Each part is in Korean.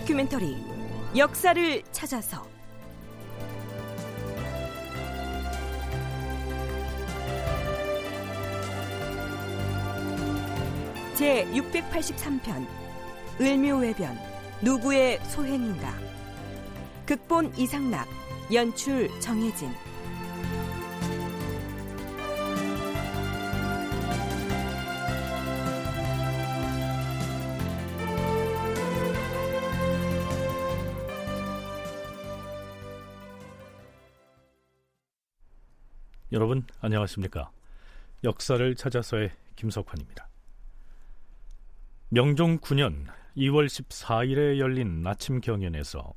다큐멘터리 역사를 찾아서. 제 683편 을묘외변 누구의 소행인가? 극본 이상락 연출 정혜진 여러분 안녕하십니까? 역사를 찾아서의 김석환입니다. 명종 9년 2월 14일에 열린 나침 경연에서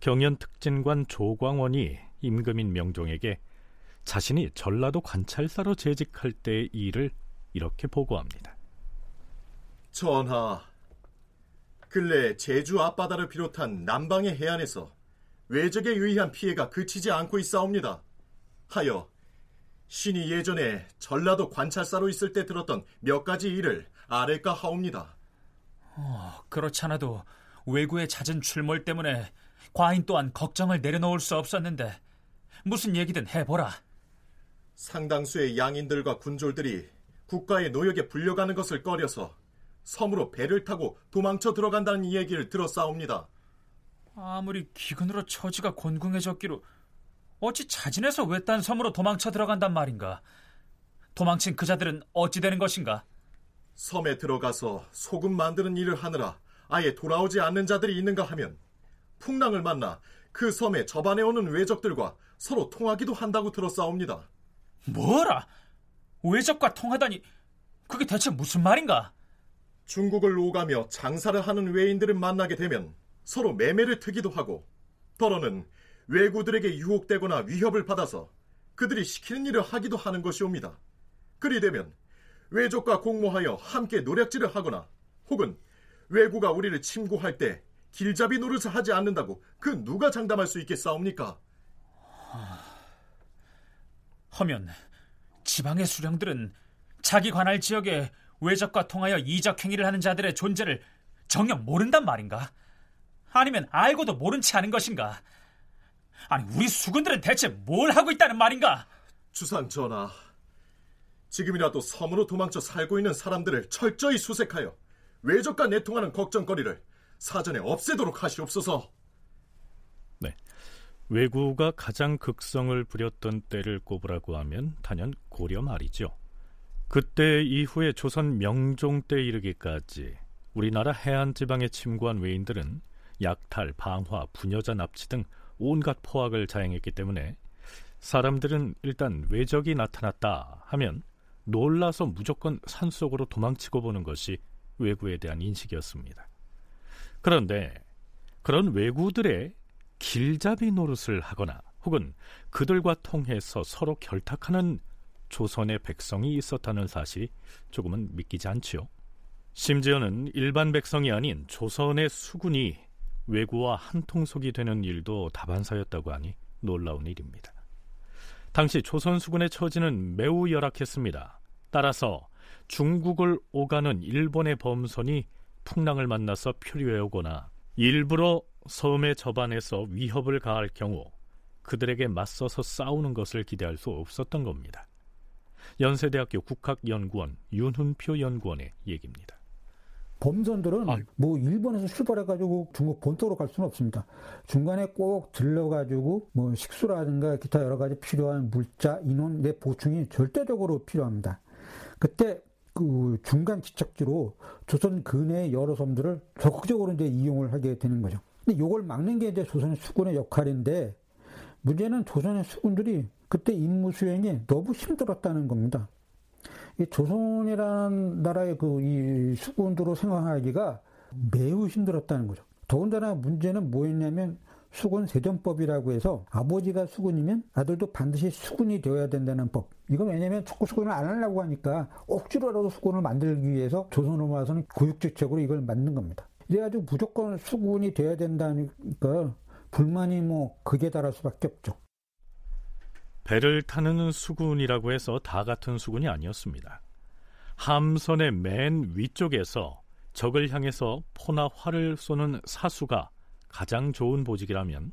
경연 특진관 조광원이 임금인 명종에게 자신이 전라도 관찰사로 재직할 때의 일을 이렇게 보고합니다. 전하, 근래 제주 앞바다를 비롯한 남방의 해안에서 외적에 의한 피해가 그치지 않고 있사옵니다. 하여 신이 예전에 전라도 관찰사로 있을 때 들었던 몇 가지 일을 아랠까 하옵니다. 어, 그렇지 않아도 외구의 잦은 출몰 때문에 과인 또한 걱정을 내려놓을 수 없었는데 무슨 얘기든 해보라. 상당수의 양인들과 군졸들이 국가의 노역에 불려가는 것을 꺼려서 섬으로 배를 타고 도망쳐 들어간다는 이야기를 들었사옵니다. 아무리 기근으로 처지가 곤궁해졌기로 어찌 자진해서 외딴 섬으로 도망쳐 들어간단 말인가? 도망친 그 자들은 어찌 되는 것인가? 섬에 들어가서 소금 만드는 일을 하느라 아예 돌아오지 않는 자들이 있는가 하면 풍랑을 만나 그 섬에 접안해 오는 외적들과 서로 통하기도 한다고 들었사옵니다. 뭐라? 외적과 통하다니 그게 대체 무슨 말인가? 중국을 오가며 장사를 하는 외인들을 만나게 되면 서로 매매를 트기도 하고 더러는 외구들에게 유혹되거나 위협을 받아서 그들이 시키는 일을 하기도 하는 것이옵니다. 그리 되면 외족과 공모하여 함께 노략질을 하거나 혹은 외구가 우리를 침공할 때 길잡이 노릇을 하지 않는다고 그 누가 장담할 수 있겠사옵니까? 하면 지방의 수령들은 자기 관할 지역에 외적과 통하여 이적 행위를 하는 자들의 존재를 정녕 모른단 말인가? 아니면 알고도 모른 채 하는 것인가? 아니 우리 수군들은 대체 뭘 하고 있다는 말인가? 주상 전하, 지금이라도 섬으로 도망쳐 살고 있는 사람들을 철저히 수색하여 외적과 내통하는 걱정거리를 사전에 없애도록 하시옵소서. 네. 외구가 가장 극성을 부렸던 때를 꼽으라고 하면 단연 고려 말이죠. 그때 이후에 조선 명종 때 이르기까지 우리나라 해안 지방에 침구한 외인들은 약탈, 방화, 부녀자 납치 등 온갖 포악을 자행했기 때문에 사람들은 일단 외적이 나타났다 하면 놀라서 무조건 산속으로 도망치고 보는 것이 외구에 대한 인식이었습니다. 그런데 그런 외구들의 길잡이 노릇을 하거나 혹은 그들과 통해서 서로 결탁하는 조선의 백성이 있었다는 사실이 조금은 믿기지 않지요. 심지어는 일반 백성이 아닌 조선의 수군이 외구와 한통속이 되는 일도 다반사였다고 하니 놀라운 일입니다. 당시 조선 수군의 처지는 매우 열악했습니다. 따라서 중국을 오가는 일본의 범선이 풍랑을 만나서 표류해 오거나 일부러 섬에 접안해서 위협을 가할 경우 그들에게 맞서서 싸우는 것을 기대할 수 없었던 겁니다. 연세대학교 국학연구원 윤훈표 연구원의 얘기입니다. 범선들은 아. 뭐 일본에서 출발해가지고 중국 본토로 갈 수는 없습니다. 중간에 꼭 들러가지고 뭐 식수라든가 기타 여러 가지 필요한 물자, 인원 내 보충이 절대적으로 필요합니다. 그때 그 중간 지척지로 조선 근해의 여러 섬들을 적극적으로 이제 이용을 하게 되는 거죠. 근데 이걸 막는 게 이제 조선의 수군의 역할인데 문제는 조선의 수군들이 그때 임무 수행이 너무 힘들었다는 겁니다. 이 조선이라는 나라의 그 이 수군으로 생활하기가 매우 힘들었다는 거죠. 더군다나 문제는 뭐였냐면 수군 세전법이라고 해서 아버지가 수군이면 아들도 반드시 수군이 되어야 된다는 법. 이건 왜냐면 축구 수군을 안 하려고 하니까 억지로라도 수군을 만들기 위해서 조선으로 와서는 교육정책으로 이걸 만든 겁니다. 이래가지고 무조건 수군이 돼야 된다니까 불만이 뭐 극에 달할 수밖에 없죠. 배를 타는 수군이라고 해서 다 같은 수군이 아니었습니다. 함선의 맨 위쪽에서 적을 향해서 포나 활을 쏘는 사수가 가장 좋은 보직이라면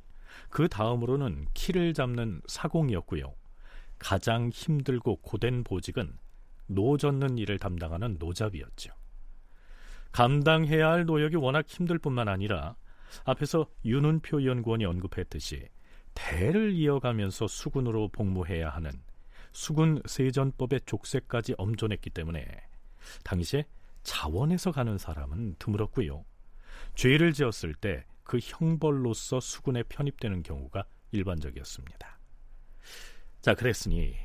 그 다음으로는 키를 잡는 사공이었고요. 가장 힘들고 고된 보직은 노 젓는 일을 담당하는 노잡이였죠. 감당해야 할 노역이 워낙 힘들 뿐만 아니라 앞에서 윤은표 연구원이 언급했듯이 대를 이어가면서 수군으로 복무해야 하는 수군 세전법의 족쇄까지 엄존했기 때문에 당시에 자원에서 가는 사람은 드물었고요. 죄를 지었을 때 그 형벌로서 수군에 편입되는 경우가 일반적이었습니다. 자, 그랬으니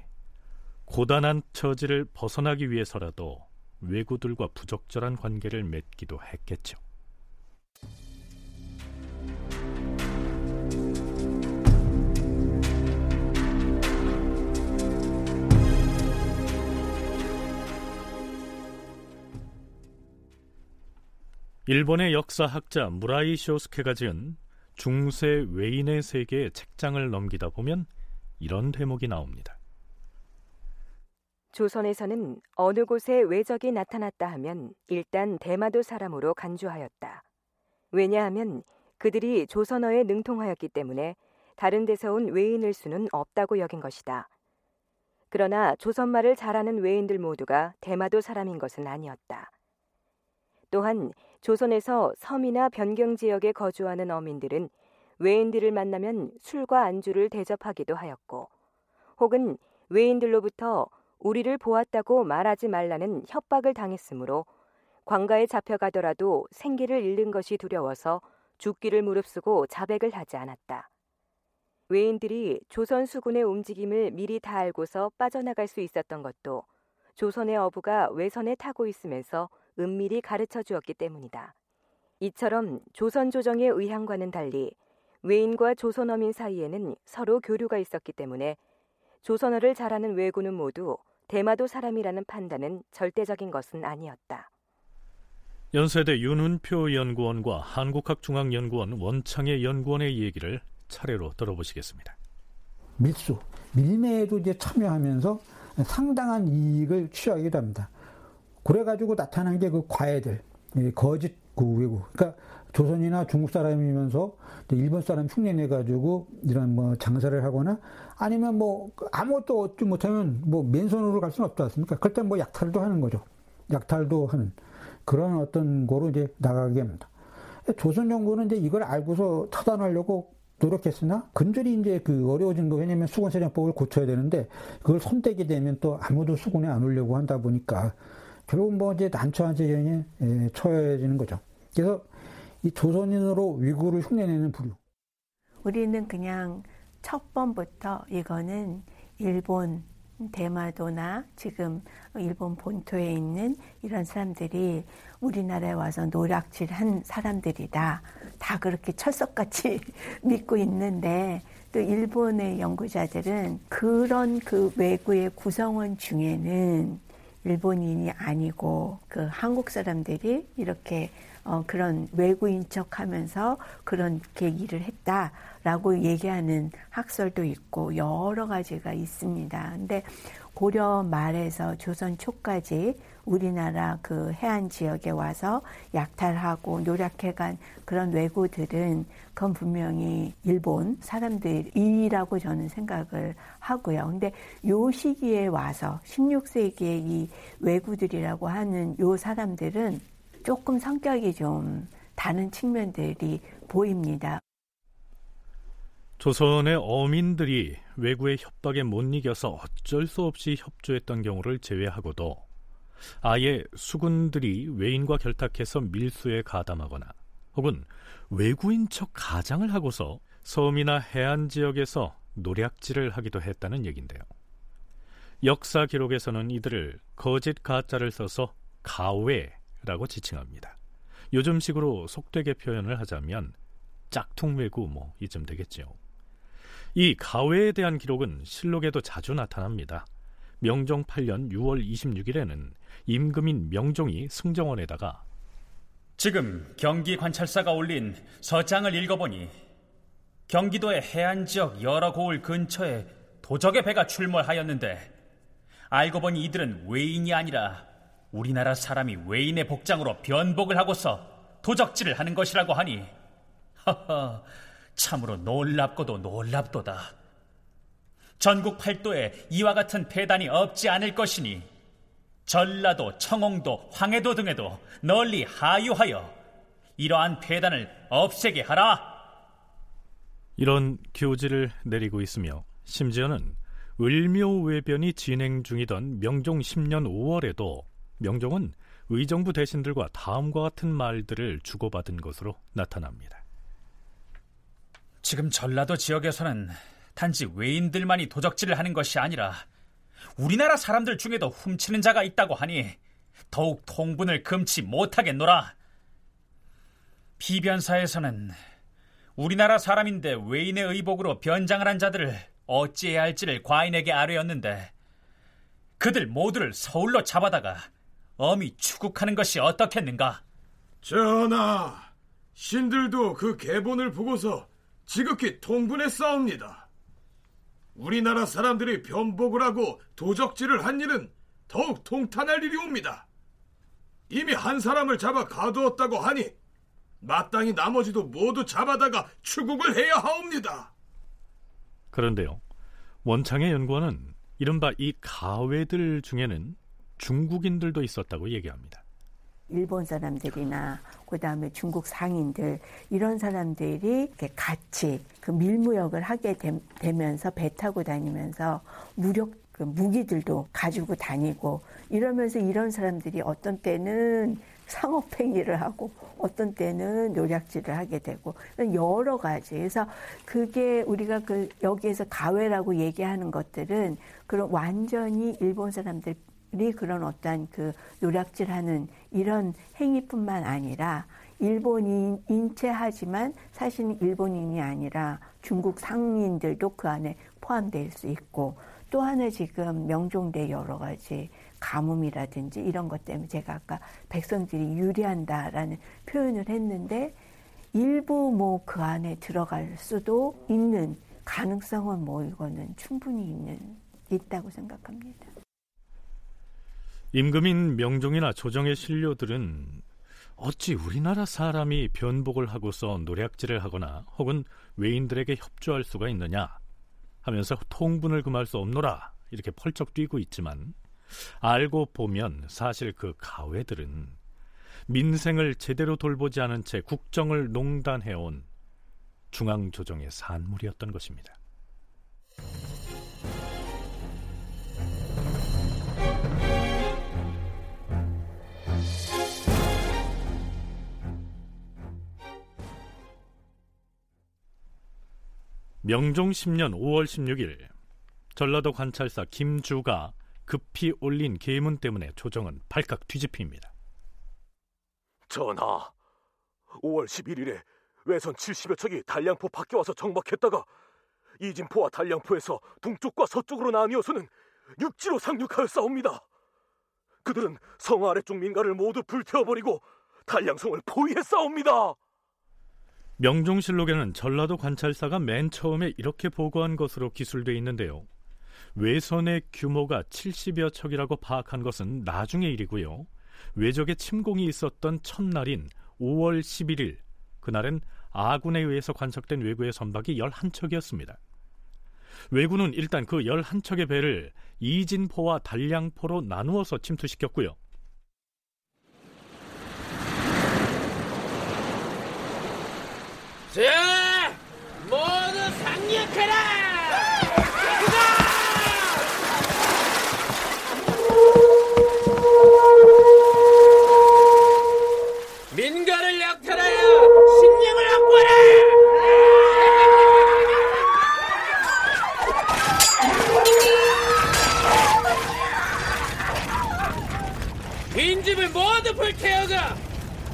고단한 처지를 벗어나기 위해서라도 외구들과 부적절한 관계를 맺기도 했겠죠. 일본의 역사학자 무라이 쇼스케가 지은 중세 외인의 세계의 책장을 넘기다 보면 이런 대목이 나옵니다. 조선에서는 어느 곳에 외적이 나타났다 하면 일단 대마도 사람으로 간주하였다. 왜냐하면 그들이 조선어에 능통하였기 때문에 다른 데서 온 외인일 수는 없다고 여긴 것이다. 그러나 조선말을 잘하는 외인들 모두가 대마도 사람인 것은 아니었다. 또한 조선에서 섬이나 변경 지역에 거주하는 어민들은 외인들을 만나면 술과 안주를 대접하기도 하였고, 혹은 외인들로부터 우리를 보았다고 말하지 말라는 협박을 당했으므로 관가에 잡혀가더라도 생기를 잃는 것이 두려워서 죽기를 무릅쓰고 자백을 하지 않았다. 외인들이 조선 수군의 움직임을 미리 다 알고서 빠져나갈 수 있었던 것도 조선의 어부가 외선에 타고 있으면서 은밀히 가르쳐 주었기 때문이다. 이처럼 조선 조정의 의향과는 달리 외인과 조선어민 사이에는 서로 교류가 있었기 때문에 조선어를 잘하는 외구는 모두 대마도 사람이라는 판단은 절대적인 것은 아니었다. 연세대 윤은표 연구원과 한국학중앙연구원 원창의 연구원의 얘기를 차례로 들어보시겠습니다. 밀수, 밀매에도 이제 참여하면서 상당한 이익을 취하기도 합니다. 그래가지고 나타난 게 그 과외들, 거짓 그 외국. 그러니까 조선이나 중국 사람이면서 일본 사람 흉내내가지고 이런 뭐 장사를 하거나 아니면 뭐 아무것도 얻지 못하면 뭐 맨손으로 갈 수는 없지 않습니까? 그럴 뭐 약탈도 하는 거죠. 약탈도 하는 그런 어떤 거로 이제 나가게 합니다. 조선 정부는 이제 이걸 알고서 차단하려고 노력했으나 근절이 이제 그 어려워진 거 왜냐면 수군세정법을 고쳐야 되는데 그걸 손대게 되면 또 아무도 수군에 안 오려고 한다 보니까 결국 뭐 이제 난처한 재정에 처해지는 거죠. 그래서 이 조선인으로 위구를 흉내내는 부류. 우리는 그냥 첫 번부터 이거는 일본 대마도나 지금 일본 본토에 있는 이런 사람들이 우리나라에 와서 노략질한 사람들이다. 다 그렇게 철석같이 믿고 있는데 또 일본의 연구자들은 그런 그 외구의 구성원 중에는 일본인이 아니고 그 한국 사람들이 이렇게 어, 그런 외국인 척 하면서 그렇게 일을 했다라고 얘기하는 학설도 있고 여러 가지가 있습니다. 근데 고려 말에서 조선 초까지 우리나라 그 해안 지역에 와서 약탈하고 노력해간 그런 왜구들은 그건 분명히 일본 사람들이라고 저는 생각을 하고요. 근데 요 시기에 와서 16세기에 이 왜구들이라고 하는 요 사람들은 조금 성격이 좀 다른 측면들이 보입니다. 조선의 어민들이 외구의 협박에 못 이겨서 어쩔 수 없이 협조했던 경우를 제외하고도 아예 수군들이 외인과 결탁해서 밀수에 가담하거나 혹은 외구인 척 가장을 하고서 섬이나 해안 지역에서 노략질을 하기도 했다는 얘긴데요. 역사 기록에서는 이들을 거짓 가짜를 써서 가외라고 지칭합니다. 요즘식으로 속되게 표현을 하자면 짝퉁 외구 뭐 이쯤 되겠죠. 이 가외에 대한 기록은 실록에도 자주 나타납니다. 명종 8년 6월 26일에는 임금인 명종이 승정원에다가 지금 경기 관찰사가 올린 서장을 읽어보니 경기도의 해안 지역 여러 고을 근처에 도적의 배가 출몰하였는데 알고 보니 이들은 외인이 아니라 우리나라 사람이 외인의 복장으로 변복을 하고서 도적질을 하는 것이라고 하니 하하 참으로 놀랍고도 놀랍도다. 전국 팔도에 이와 같은 폐단이 없지 않을 것이니 전라도, 청홍도, 황해도 등에도 널리 하유하여 이러한 폐단을 없애게 하라. 이런 교지를 내리고 있으며 심지어는 을묘 외변이 진행 중이던 명종 10년 5월에도 명종은 의정부 대신들과 다음과 같은 말들을 주고받은 것으로 나타납니다. 지금 전라도 지역에서는 단지 외인들만이 도적질을 하는 것이 아니라 우리나라 사람들 중에도 훔치는 자가 있다고 하니 더욱 통분을 금치 못하겠노라. 비변사에서는 우리나라 사람인데 외인의 의복으로 변장을 한 자들을 어찌해야 할지를 과인에게 아뢰었는데 그들 모두를 서울로 잡아다가 엄히 추국하는 것이 어떻겠는가? 전하, 신들도 그 계본을 보고서 지극히 통분했사옵니다. 우리나라 사람들이 변복을 하고 도적질을 한 일은 더욱 통탄할 일이 옵니다. 이미 한 사람을 잡아 가두었다고 하니 마땅히 나머지도 모두 잡아다가 추국을 해야 하옵니다. 그런데요, 원창의 연구원은 이른바 이 가외들 중에는 중국인들도 있었다고 얘기합니다. 일본 사람들이나 그다음에 중국 상인들 이런 사람들이 같이 그 밀무역을 하게 되, 면서 배 타고 다니면서 무력 그 무기들도 가지고 다니고 이러면서 이런 사람들이 어떤 때는 상업행위를 하고 어떤 때는 노략질을 하게 되고 여러 가지. 그래서 그게 우리가 그 여기에서 가외라고 얘기하는 것들은 그런 완전히 일본 사람들 이 그런 어떠한 그 노략질하는 이런 행위뿐만 아니라 일본인 인체하지만 사실은 일본인이 아니라 중국 상인들도 그 안에 포함될 수 있고 또 하나 지금 명종대 여러 가지 가뭄이라든지 이런 것 때문에 제가 아까 백성들이 유리한다라는 표현을 했는데 일부 뭐 그 안에 들어갈 수도 있는 가능성은 뭐 이거는 충분히 있는 있다고 생각합니다. 임금인 명종이나 조정의 신료들은 어찌 우리나라 사람이 변복을 하고서 노략질을 하거나 혹은 외인들에게 협조할 수가 있느냐 하면서 통분을 금할 수 없노라 이렇게 펄쩍 뛰고 있지만 알고 보면 사실 그 가외들은 민생을 제대로 돌보지 않은 채 국정을 농단해온 중앙조정의 산물이었던 것입니다. 명종 10년 5월 16일 전라도 관찰사 김주가 급히 올린 계문 때문에 조정은 발칵 뒤집힙니다. 전하, 5월 11일에 외선 70여 척이 달량포 밖에 와서 정박했다가 이진포와 달량포에서 동쪽과 서쪽으로 나뉘어서는 육지로 상륙하였사옵니다. 그들은 성 아래쪽 민가를 모두 불태워버리고 달량성을 포위했사옵니다. 명종실록에는 전라도 관찰사가 맨 처음에 이렇게 보고한 것으로 기술돼 있는데요. 외선의 규모가 70여 척이라고 파악한 것은 나중의 일이고요. 외적의 침공이 있었던 첫날인 5월 11일 그날은 아군에 의해서 관측된 외구의 선박이 11척이었습니다. 외구는 일단 그 11척의 배를 이진포와 달량포로 나누어서 침투시켰고요. 자, 모두 상륙해라! 민가를 약탈하여 식량을 확보하라! 빈집을 모두 불태우고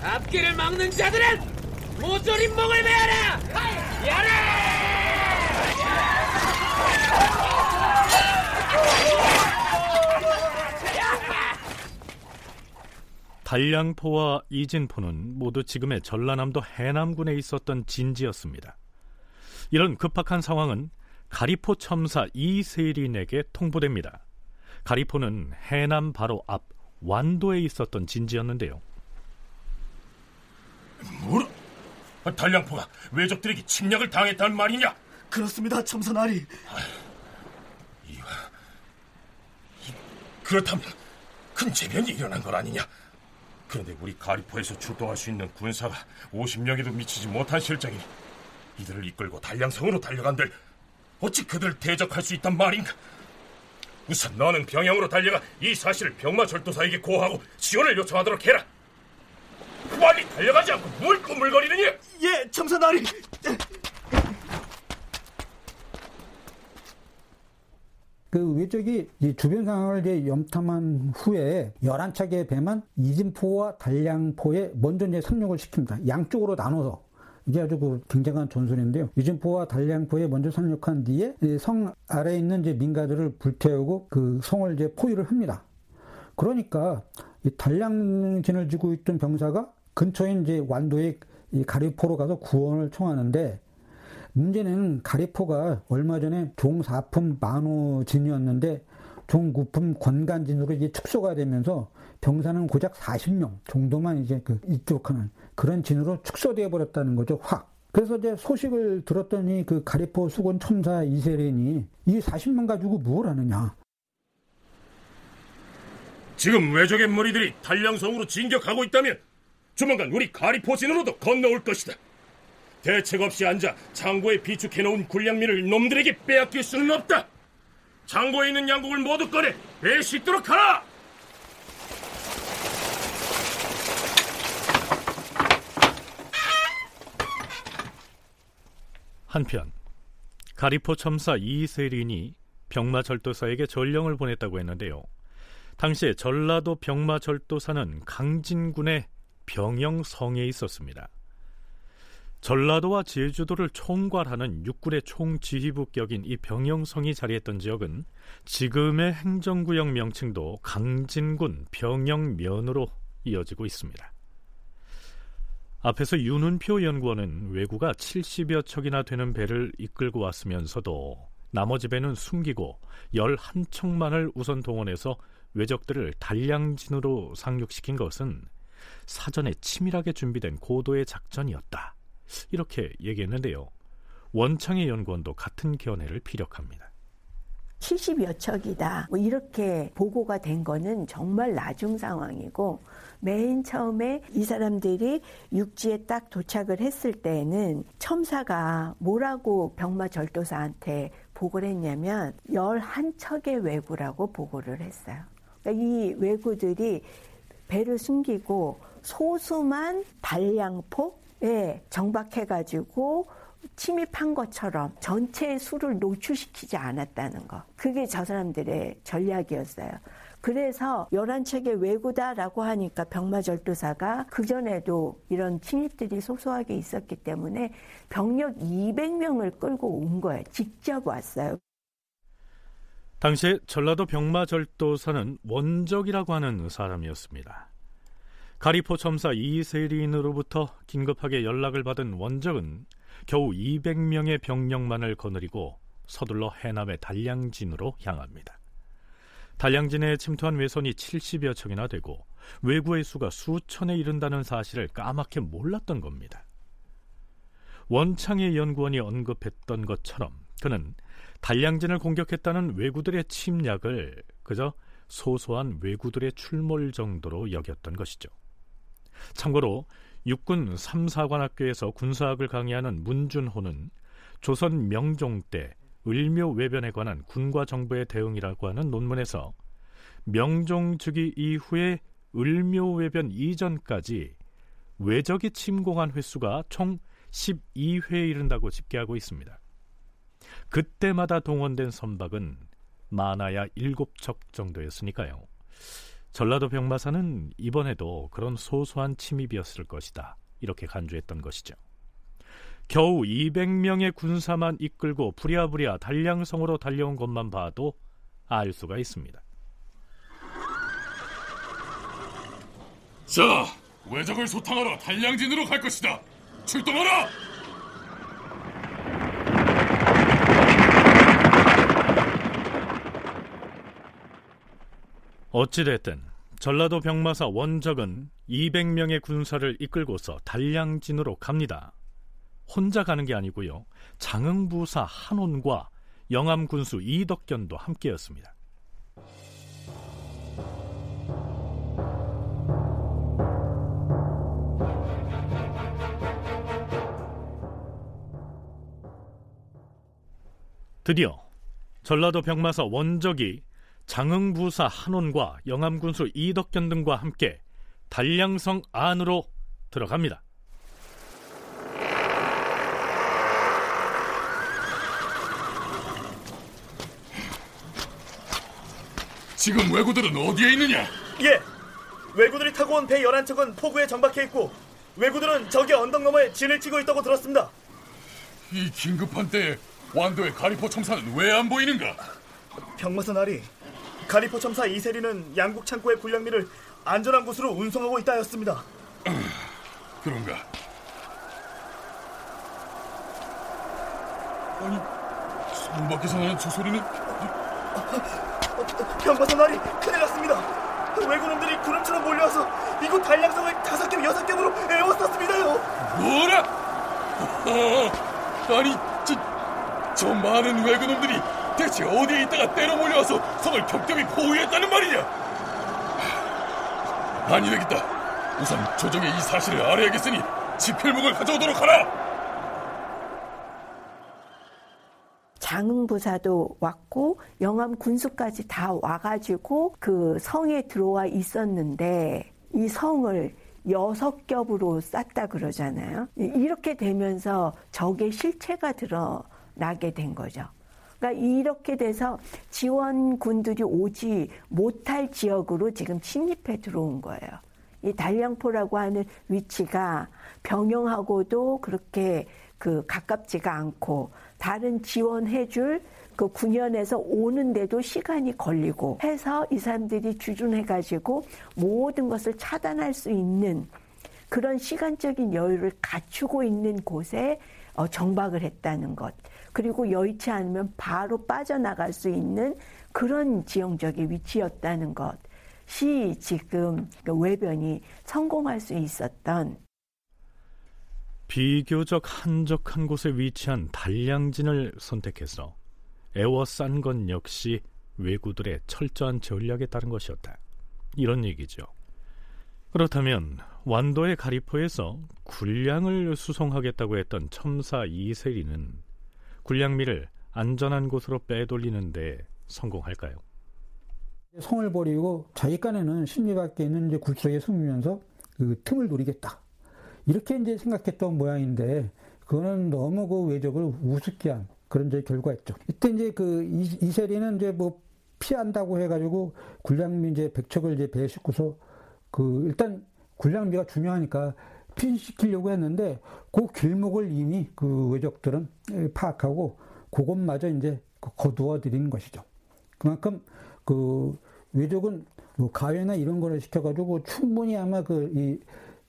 앞길을 막는 자들은 모조림목을 베어라! 야라! 달량포와 이진포는 모두 지금의 전라남도 해남군에 있었던 진지였습니다. 이런 급박한 상황은 가리포 첨사 이세린에게 통보됩니다. 가리포는 해남 바로 앞 완도에 있었던 진지였는데요. 뭐라? 달량포가 외적들에게 침략을 당했다는 말이냐? 그렇습니다, 첨선아리. 이, 그렇다면 큰 재변이 일어난 건 아니냐? 그런데 우리 가리포에서 출동할 수 있는 군사가 50명에도 미치지 못한 실정이니 이들을 이끌고 달량성으로 달려간들 어찌 그들을 대적할 수 있단 말인가? 우선 너는 병영으로 달려가 이 사실을 병마 절도사에게 고하고 지원을 요청하도록 해라. 빨리 달려가지 않고 뭘 꾸물거리느냐? 예, 첨사나리. 그 외적이 주변 상황을 이제 염탐한 후에 11척의 배만 이진포와 달량포에 먼저 이제 상륙을 시킵니다. 양쪽으로 나눠서. 이게 아주 그 굉장한 전술인데요. 이진포와 달량포에 먼저 상륙한 뒤에 성 아래에 있는 이제 민가들을 불태우고 그 성을 이제 포위를 합니다. 그러니까 이 달량진을 지고 있던 병사가 근처인 이제 완도의 가리포로 가서 구원을 청하는데 문제는 가리포가 얼마 전에 종사품 만호진이었는데 종구품 권간진으로 이제 축소가 되면서 병사는 고작 40명 정도만 이제 그 이쪽하는 그런 진으로 축소되어 버렸다는 거죠. 확. 그래서 이제 소식을 들었더니 그 가리포 수군 첨사 이세렌이 이 40명 가지고 뭘 하느냐. 지금 외적의 머리들이 달량성으로 진격하고 있다면 조만간 우리 가리포 진으로도 건너올 것이다. 대책 없이 앉아 창고에 비축해놓은 군량민을 놈들에게 빼앗길 수는 없다. 창고에 있는 양국을 모두 꺼내 배 싣도록 하라. 한편 가리포 첨사 이세린이 병마절도사에게 전령을 보냈다고 했는데요. 당시에 전라도 병마절도사는 강진군의 병영성에 있었습니다. 전라도와 제주도를 총괄하는 육군의 총지휘부격인 이 병영성이 자리했던 지역은 지금의 행정구역 명칭도 강진군 병영면으로 이어지고 있습니다. 앞에서 윤은표 연구원은 외구가 70여 척이나 되는 배를 이끌고 왔으면서도 나머지 배는 숨기고 11척만을 우선 동원해서 외적들을 달량진으로 상륙시킨 것은 사전에 치밀하게 준비된 고도의 작전이었다. 이렇게 얘기했는데요. 원창의 연구원도 같은 견해를 피력합니다. 70여 척이다. 뭐 이렇게 보고가 된 거는 정말 나중 상황이고 맨 처음에 이 사람들이 육지에 딱 도착을 했을 때는 첨사가 뭐라고 병마 절도사한테 보고를 했냐면 11척의 왜구라고 보고를 했어요. 그러니까 이 왜구들이 배를 숨기고 소수만 달량포에 정박해가지고 침입한 것처럼 전체의 수를 노출시키지 않았다는 거. 그게 저 사람들의 전략이었어요. 그래서 11척의 왜구다라고 하니까 병마절도사가 그전에도 이런 침입들이 소소하게 있었기 때문에 병력 200명을 끌고 온 거예요. 직접 왔어요. 당시에 전라도 병마절도사는 원적이라고 하는 사람이었습니다. 가리포 첨사 이세린으로부터 긴급하게 연락을 받은 원적은 겨우 200명의 병력만을 거느리고 서둘러 해남의 달량진으로 향합니다. 달량진에 침투한 외선이 70여 척이나 되고 외구의 수가 수천에 이른다는 사실을 까맣게 몰랐던 겁니다. 원창의 연구원이 언급했던 것처럼 그는 달량진을 공격했다는 왜구들의 침략을 그저 소소한 왜구들의 출몰 정도로 여겼던 것이죠. 참고로 육군 3, 4관학교에서 군사학을 강의하는 문준호는 조선 명종 때 을묘 외변에 관한 군과 정부의 대응이라고 하는 논문에서 명종 즉위 이후에 을묘 외변 이전까지 외적이 침공한 횟수가 총 12회에 이른다고 집계하고 있습니다. 그때마다 동원된 선박은 많아야 7척 정도였으니까요. 전라도 병마사는 이번에도 그런 소소한 침입이었을 것이다. 이렇게 간주했던 것이죠. 겨우 200명의 군사만 이끌고 부랴부랴 달량성으로 달려온 것만 봐도 알 수가 있습니다. 자, 외적을 소탕하러 달량진으로 갈 것이다. 출동하라! 어찌됐든 전라도 병마사 원적은 200명의 군사를 이끌고서 달량진으로 갑니다. 혼자 가는 게 아니고요. 장흥부사 한온과 영암 군수 이덕견도 함께였습니다. 드디어 전라도 병마사 원적이 장흥부사 한원과 영암군수 이덕견 등과 함께 달량성 안으로 들어갑니다. 지금 왜구들은 어디에 있느냐? 예, 왜구들이 타고 온배 11척은 포구에 정박해 있고 왜구들은 저기 언덕 너머에 진을 치고 있다고 들었습니다. 이 긴급한 때에 완도의 가리포 첨사는 왜 안 보이는가? 병마사 나리, 가리포 첨사 이세리는 양국 창고의 군량미를 안전한 곳으로 운송하고 있다 였습니다. 그런가? 아니, 성 밖에서 나는 저 소리는 병마사 나리, 큰일 났습니다. 왜군놈들이 구름처럼 몰려와서 이곳 달량성을 다섯 겹 여섯 겹으로 에워쌌습니다요. 뭐라? 아, 아니, 저, 저 많은 왜그놈들이 대체 어디에 있다가 때려 몰려와서 성을 겹겹이 포위했다는 말이냐? 아니 되겠다. 우선 조정에 이 사실을 알아야겠으니 지필목을 가져오도록 하라. 장흥부사도 왔고 영암 군수까지 다 와가지고 그 성에 들어와 있었는데 이 성을 여섯 겹으로 쌌다 그러잖아요. 이렇게 되면서 적의 실체가 드러나게 된 거죠. 그러니까 이렇게 돼서 지원군들이 오지 못할 지역으로 지금 침입해 들어온 거예요. 이 달량포라고 하는 위치가 병영하고도 그렇게 그 가깝지가 않고 다른 지원해줄 그 군현에서 오는데도 시간이 걸리고 해서 이 사람들이 주둔해가지고 모든 것을 차단할 수 있는 그런 시간적인 여유를 갖추고 있는 곳에 어, 정박을 했다는 것. 그리고 여의치 않으면 바로 빠져나갈 수 있는 그런 지형적인 위치였다는 것이 지금 그 외변이 성공할 수 있었던 비교적 한적한 곳에 위치한 달량진을 선택해서 애워싼 건 역시 왜구들의 철저한 전략에 따른 것이었다. 이런 얘기죠. 그렇다면 완도의 가리포에서 군량을 수송하겠다고 했던 첨사 이세리는 군량미를 안전한 곳으로 빼돌리는데 성공할까요? 성을 버리고 자기 간에는 심리 밖에 있는 이제 굴속에 숨으면서 그 틈을 노리겠다. 이렇게 이제 생각했던 모양인데 그거는 너무 그 외적을 우습게 한 그런 이제 결과였죠. 이때 이제 그 이세리는 이제 뭐 피한다고 해가지고 군량미 이제 백척을 이제 배에 싣고서 그 일단 군량미가 중요하니까 피시키려고 했는데 그 길목을 이미 그 외적들은 파악하고 그것마저 이제 그 거두어 드리는 것이죠. 그만큼 그 외적은 뭐 가외나 이런 거를 시켜가지고 충분히 아마 그이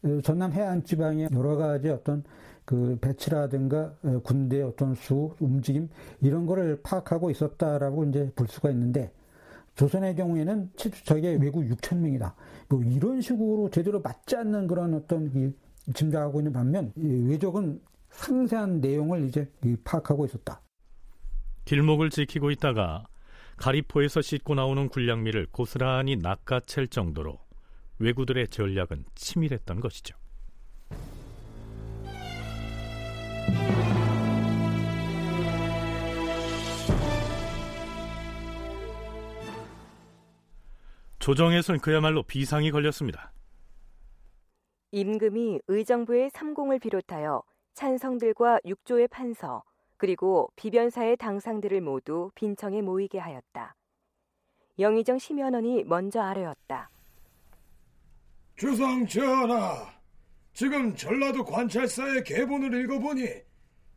그 전남 해안 지방의 여러 가지 어떤 그 배치라든가 어, 군대의 어떤 수 움직임 이런 거를 파악하고 있었다라고 이제 볼 수가 있는데 조선의 경우에는 최초적에 외국 6천 명이다. 뭐 이런 식으로 제대로 맞지 않는 그런 어떤 짐작하고 있는 반면 외적은 상세한 내용을 이제 파악하고 있었다. 길목을 지키고 있다가 가리포에서 씻고 나오는 군량미를 고스란히 낚아챌 정도로 왜구들의 전략은 치밀했던 것이죠. 조정에선 그야말로 비상이 걸렸습니다. 임금이 의정부의 삼공을 비롯하여 찬성들과 육조의 판서 그리고 비변사의 당상들을 모두 빈청에 모이게 하였다. 영의정 심현원이 먼저 아뢰었다. 주상 전하, 지금 전라도 관찰사의 계본을 읽어보니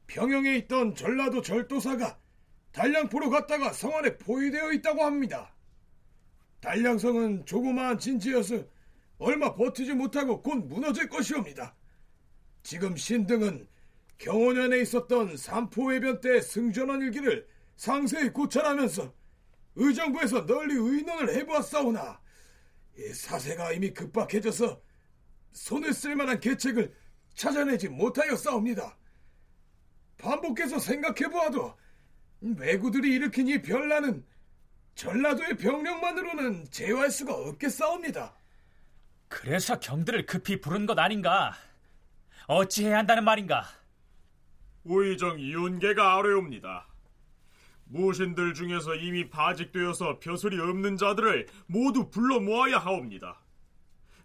평영에 있던 전라도 절도사가 달량포로 갔다가 성 안에 포위되어 있다고 합니다. 달량성은 조그마한 진지여서 얼마 버티지 못하고 곧 무너질 것이옵니다. 지금 신등은 경호년에 있었던 삼포해변 때 승전원 일기를 상세히 고찰하면서 의정부에서 널리 의논을 해보았사오나 사세가 이미 급박해져서 손을 쓸 만한 계책을 찾아내지 못하여 싸웁니다. 반복해서 생각해보아도 왜구들이 일으킨 이 변란은 전라도의 병력만으로는 제어할 수가 없겠사옵니다. 그래서 경들을 급히 부른 것 아닌가? 어찌해야 한다는 말인가? 우의정 이윤계가 아뢰옵니다. 무신들 중에서 이미 파직되어서 벼슬이 없는 자들을 모두 불러 모아야 하옵니다.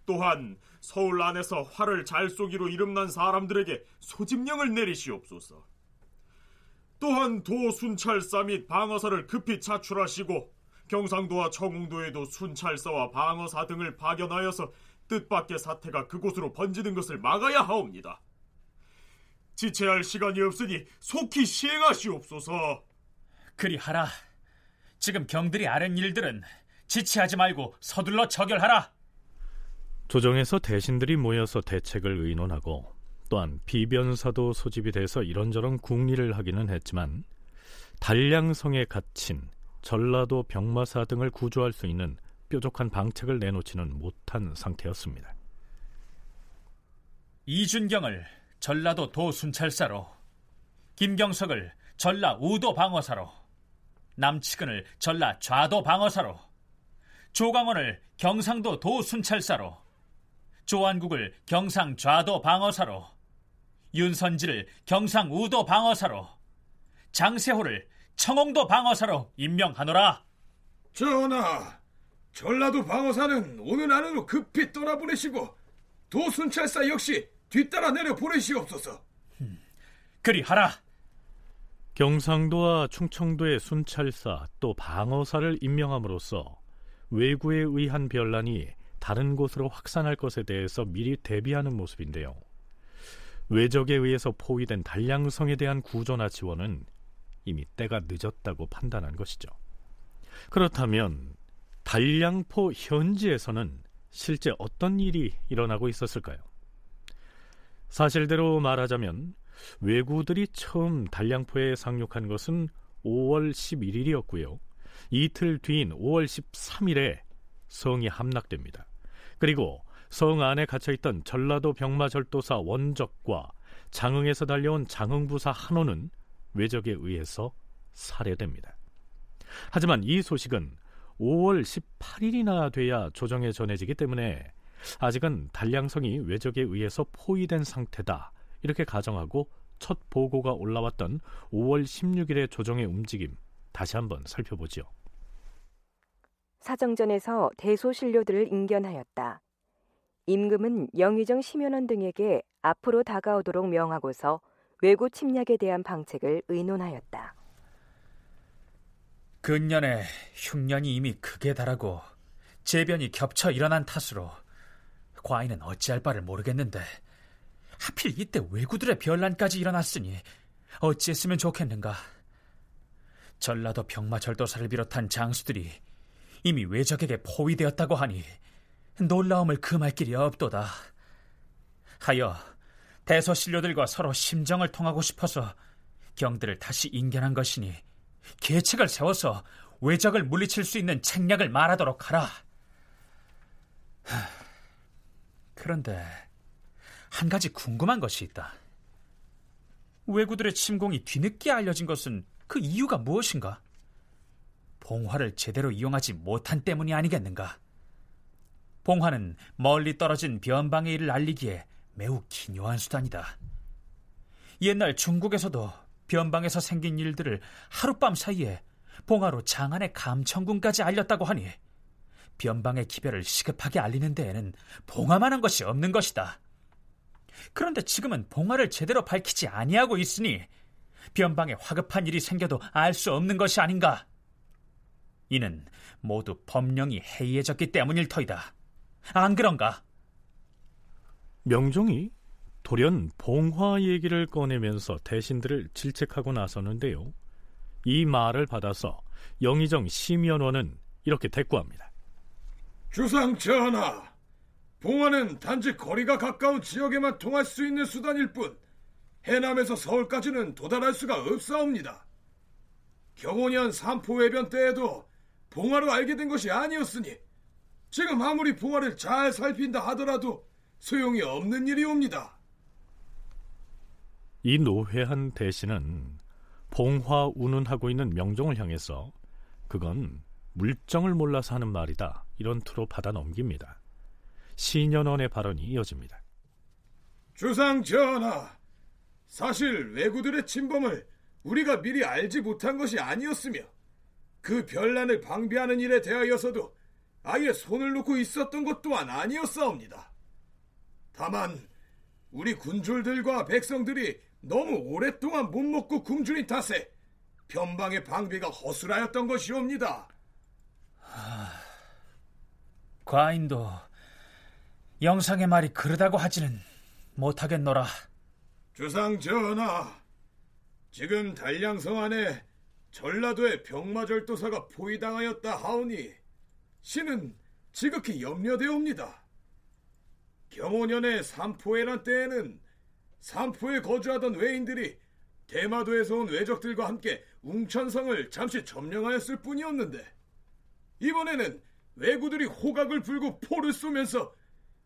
또한 서울 안에서 활을 잘 쏘기로 이름난 사람들에게 소집령을 내리시옵소서. 또한 도 순찰사 및 방어사를 급히 차출하시고 경상도와 청웅도에도 순찰사와 방어사 등을 파견하여서 뜻밖의 사태가 그곳으로 번지는 것을 막아야 하옵니다. 지체할 시간이 없으니 속히 시행하시옵소서. 그리하라. 지금 경들이 아는 일들은 지체하지 말고 서둘러 처결하라. 조정에서 대신들이 모여서 대책을 의논하고 또한 비변사도 소집이 돼서 이런저런 궁리를 하기는 했지만 단량성에 갇힌 전라도 병마사 등을 구조할 수 있는 뾰족한 방책을 내놓지는 못한 상태였습니다. 이준경을 전라도 도순찰사로, 김경석을 전라 우도 방어사로, 남치근을 전라 좌도 방어사로, 조강원을 경상도 도순찰사로, 조한국을 경상 좌도 방어사로, 윤선지를 경상 우도 방어사로, 장세호를 청홍도 방어사로 임명하노라. 전하, 전라도 방어사는 오늘 안으로 급히 떠나보내시고 도순찰사 역시 뒤따라 내려 보내시옵소서. 음, 그리하라. 경상도와 충청도의 순찰사 또 방어사를 임명함으로써 외구에 의한 변란이 다른 곳으로 확산할 것에 대해서 미리 대비하는 모습인데요. 외적에 의해서 포위된 단량성에 대한 구조나 지원은 이미 때가 늦었다고 판단한 것이죠. 그렇다면 단량포 현지에서는 실제 어떤 일이 일어나고 있었을까요? 사실대로 말하자면 왜구들이 처음 단량포에 상륙한 것은 5월 11일이었고요. 이틀 뒤인 5월 13일에 성이 함락됩니다. 그리고 성 안에 갇혀있던 전라도 병마절도사 원적과 장흥에서 달려온 장흥부사 한호는 외적에 의해서 살해됩니다. 하지만 이 소식은 5월 18일이나 돼야 조정에 전해지기 때문에 아직은 단량성이 외적에 의해서 포위된 상태다. 이렇게 가정하고 첫 보고가 올라왔던 5월 16일의 조정의 움직임 다시 한번 살펴보지요. 사정전에서 대소신료들을 인견하였다. 임금은 영의정 심연원 등에게 앞으로 다가오도록 명하고서 외구 침략에 대한 방책을 의논하였다. 근년에 흉년이 이미 크게 달하고 재변이 겹쳐 일어난 탓으로 과인은 어찌할 바를 모르겠는데 하필 이때 왜구들의 변란까지 일어났으니 어찌했으면 좋겠는가. 전라도 병마절도사를 비롯한 장수들이 이미 외적에게 포위되었다고 하니 놀라움을 금할 길이 없도다. 하여 대서신료들과 서로 심정을 통하고 싶어서 경들을 다시 인견한 것이니 계책을 세워서 외적을 물리칠 수 있는 책략을 말하도록 하라. 그런데 한 가지 궁금한 것이 있다. 왜구들의 침공이 뒤늦게 알려진 것은 그 이유가 무엇인가? 봉화를 제대로 이용하지 못한 때문이 아니겠는가? 봉화는 멀리 떨어진 변방의 일을 알리기에 매우 기묘한 수단이다. 옛날 중국에서도 변방에서 생긴 일들을 하룻밤 사이에 봉화로 장안의 감천군까지 알렸다고 하니 변방의 기별을 시급하게 알리는 데에는 봉화만한 것이 없는 것이다. 그런데 지금은 봉화를 제대로 밝히지 아니하고 있으니 변방에 화급한 일이 생겨도 알 수 없는 것이 아닌가? 이는 모두 법령이 해이해졌기 때문일 터이다. 안 그런가? 명종이 돌연 봉화 얘기를 꺼내면서 대신들을 질책하고 나서는데요. 이 말을 받아서 영의정 심연원은 이렇게 대꾸합니다. 주상 전하, 봉화는 단지 거리가 가까운 지역에만 통할 수 있는 수단일 뿐 해남에서 서울까지는 도달할 수가 없사옵니다. 경호년 삼포 해변 때에도 봉화로 알게 된 것이 아니었으니 지금 아무리 부하를 잘 살핀다 하더라도 소용이 없는 일이옵니다. 이 노회한 대신은 봉화 운운하고 있는 명종을 향해서 그건 물정을 몰라서 하는 말이다 이런 투로 받아 넘깁니다. 신년원의 발언이 이어집니다. 주상 전하, 사실 왜구들의 침범을 우리가 미리 알지 못한 것이 아니었으며 그 변란을 방비하는 일에 대하여서도 아예 손을 놓고 있었던 것 또한 아니었사옵니다. 다만 우리 군졸들과 백성들이 너무 오랫동안 못 먹고 굶주린 탓에 변방의 방비가 허술하였던 것이옵니다. 하... 과인도 영상의 말이 그러다고 하지는 못하겠노라. 주상 전하, 지금 달량성 안에 전라도의 병마절도사가 포위당하였다 하오니 신은 지극히 염려되옵니다. 경호년의 삼포해란 때에는 삼포에 거주하던 외인들이 대마도에서 온 외적들과 함께 웅천성을 잠시 점령하였을 뿐이었는데 이번에는 왜구들이 호각을 불고 포를 쏘면서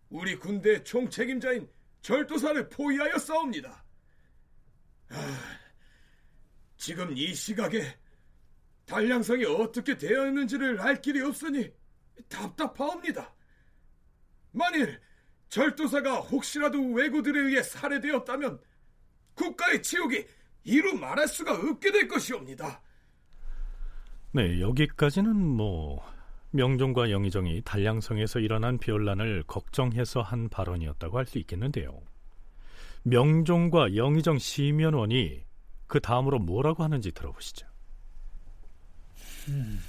우리 군대 총책임자인 절도사를 포위하여 싸웁니다. 아, 지금 이 시각에 달량성이 어떻게 되어 있는지를 알 길이 없으니 답답하옵니다. 만일 절도사가 혹시라도 왜구들에 의해 살해되었다면 국가의 치욕이 이루 말할 수가 없게 될 것이옵니다. 네, 여기까지는 뭐 명종과 영의정이 달량성에서 일어난 비혼란을 걱정해서 한 발언이었다고 할 수 있겠는데요. 명종과 영의정 시면원이 그 다음으로 뭐라고 하는지 들어보시죠. 음,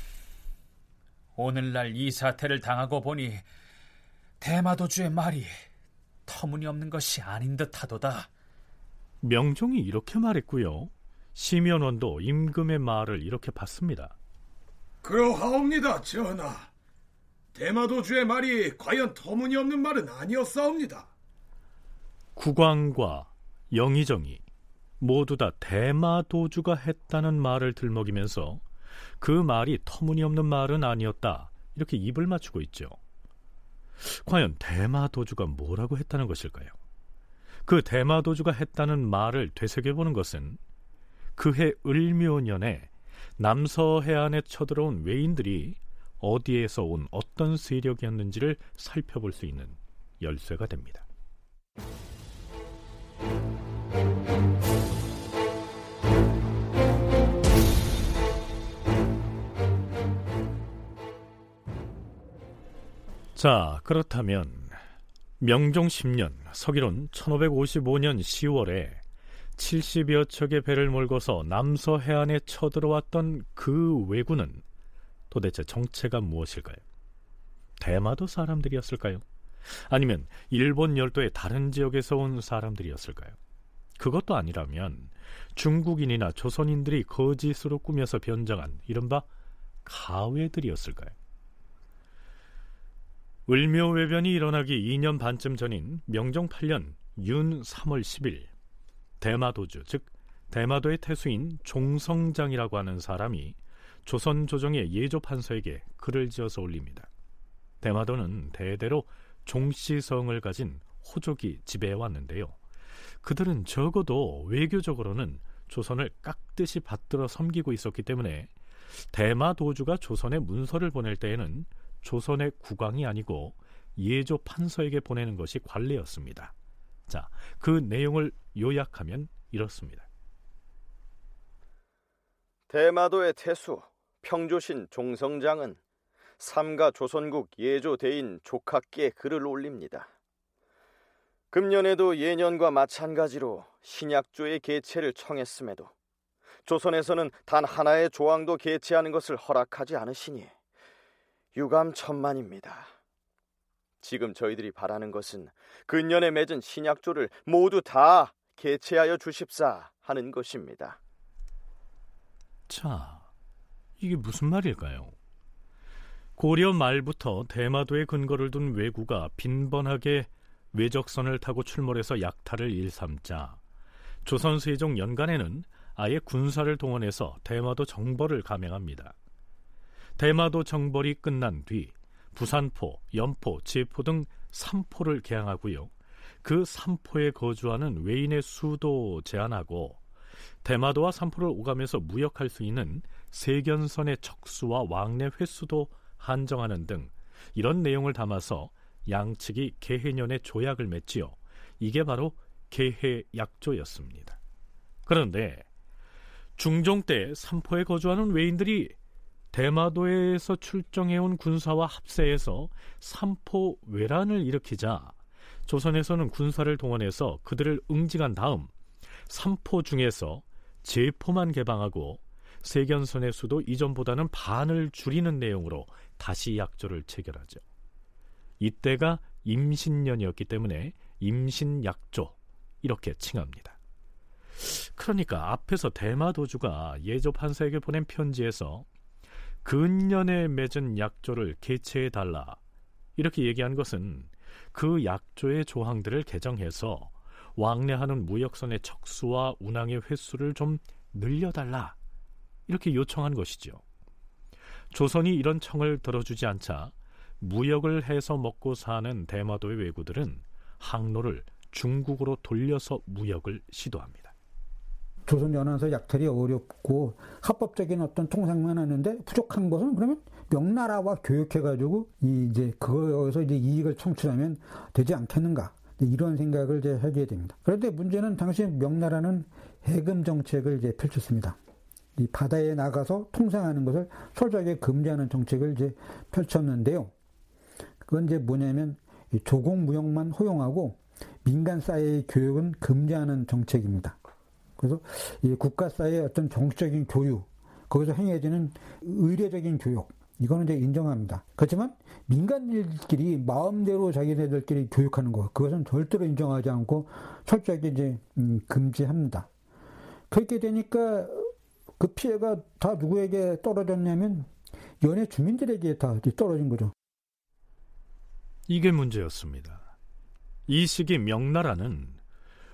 오늘날 이 사태를 당하고 보니 대마도주의 말이 터무니없는 것이 아닌 듯하도다. 명종이 이렇게 말했고요. 시면원도 임금의 말을 이렇게 받습니다. 그러하옵니다, 전하. 대마도주의 말이 과연 터무니없는 말은 아니었사옵니다. 국왕과 영의정이 모두 다 대마도주가 했다는 말을 들먹이면서 그 말이 터무니없는 말은 아니었다. 이렇게 입을 맞추고 있죠. 과연 대마 도주가 뭐라고 했다는 것일까요? 그 대마 도주가 했다는 말을 되새겨보는 것은 그해 을묘년에 남서 해안에 쳐들어온 외인들이 어디에서 온 어떤 세력이었는지를 살펴볼 수 있는 열쇠가 됩니다. 자, 그렇다면 명종 10년 서기론 1555년 10월에 70여 척의 배를 몰고서 남서 해안에 쳐들어왔던 그 왜군은 도대체 정체가 무엇일까요? 대마도 사람들이었을까요? 아니면 일본 열도의 다른 지역에서 온 사람들이었을까요? 그것도 아니라면 중국인이나 조선인들이 거짓으로 꾸며서 변장한 이른바 가외들이었을까요? 을묘외변이 일어나기 2년 반쯤 전인 명종 8년 윤 3월 10일 대마도주 즉 대마도의 태수인 종성장이라고 하는 사람이 조선 조정의 예조 판서에게 글을 지어서 올립니다. 대마도는 대대로 종씨성을 가진 호족이 지배해 왔는데요. 그들은 적어도 외교적으로는 조선을 깍듯이 받들어 섬기고 있었기 때문에 대마도주가 조선에 문서를 보낼 때에는 조선의 국왕이 아니고 예조 판서에게 보내는 것이 관례였습니다. 자, 그 내용을 요약하면 이렇습니다. 대마도의 태수 평조신 종성장은 삼가 조선국 예조 대인 조카께 글을 올립니다. 금년에도 예년과 마찬가지로 신약조의 개체를 청했음에도 조선에서는 단 하나의 조항도 개체하는 것을 허락하지 않으시니 유감천만입니다. 지금 저희들이 바라는 것은 근년에 맺은 신약조를 모두 다 개체하여 주십사 하는 것입니다. 자, 이게 무슨 말일까요? 고려 말부터 대마도에 근거를 둔 왜구가 빈번하게 외적선을 타고 출몰해서 약탈을 일삼자 조선 세종 연간에는 아예 군사를 동원해서 대마도 정벌을 감행합니다. 대마도 정벌이 끝난 뒤 부산포, 연포, 제포 등 3포를 개항하고요. 그 3포에 거주하는 외인의 수도 제한하고 대마도와 삼포를 오가면서 무역할 수 있는 세견선의 척수와 왕래 횟수도 한정하는 등 이런 내용을 담아서 양측이 개해년의 조약을 맺지요. 이게 바로 개해약조였습니다. 그런데 중종 때 삼포에 거주하는 외인들이 대마도에서 출정해온 군사와 합세해서 삼포 외란을 일으키자 조선에서는 군사를 동원해서 그들을 응징한 다음 삼포 중에서 제포만 개방하고 세견선의 수도 이전보다는 반을 줄이는 내용으로 다시 약조를 체결하죠. 이때가 임신년이었기 때문에 임신약조 이렇게 칭합니다. 그러니까 앞에서 대마도주가 예조 판사에게 보낸 편지에서 근년에 맺은 약조를 개체해 달라 이렇게 얘기한 것은 그 약조의 조항들을 개정해서 왕래하는 무역선의 척수와 운항의 횟수를 좀 늘려달라 이렇게 요청한 것이죠. 조선이 이런 청을 들어주지 않자 무역을 해서 먹고 사는 대마도의 왜구들은 항로를 중국으로 돌려서 무역을 시도합니다. 조선 연안서 약탈이 어렵고 합법적인 어떤 통상만 하는데 부족한 것은 그러면 명나라와 교육해가지고 이제 그거에서 이제 이익을 청취하면 되지 않겠는가 이런 생각을 이제 하게 됩니다. 그런데 문제는 당시 명나라는 해금 정책을 이제 펼쳤습니다. 이 바다에 나가서 통상하는 것을 철저하게 금지하는 정책을 이제 펼쳤는데요. 그건 이제 뭐냐면 조공 무역만 허용하고 민간 사회의 교육은 금지하는 정책입니다. 그래서 이 국가 사회의 어떤 정치적인 교육, 거기서 행해지는 의례적인 교육, 이거는 이제 인정합니다. 그렇지만 민간인들끼리 마음대로 자기네들끼리 교육하는 거, 그것은 절대로 인정하지 않고 철저하게 이제 음, 금지합니다. 그렇게 되니까 그 피해가 다 누구에게 떨어졌냐면 연해 주민들에게 다 떨어진 거죠. 이게 문제였습니다. 이 시기 명나라는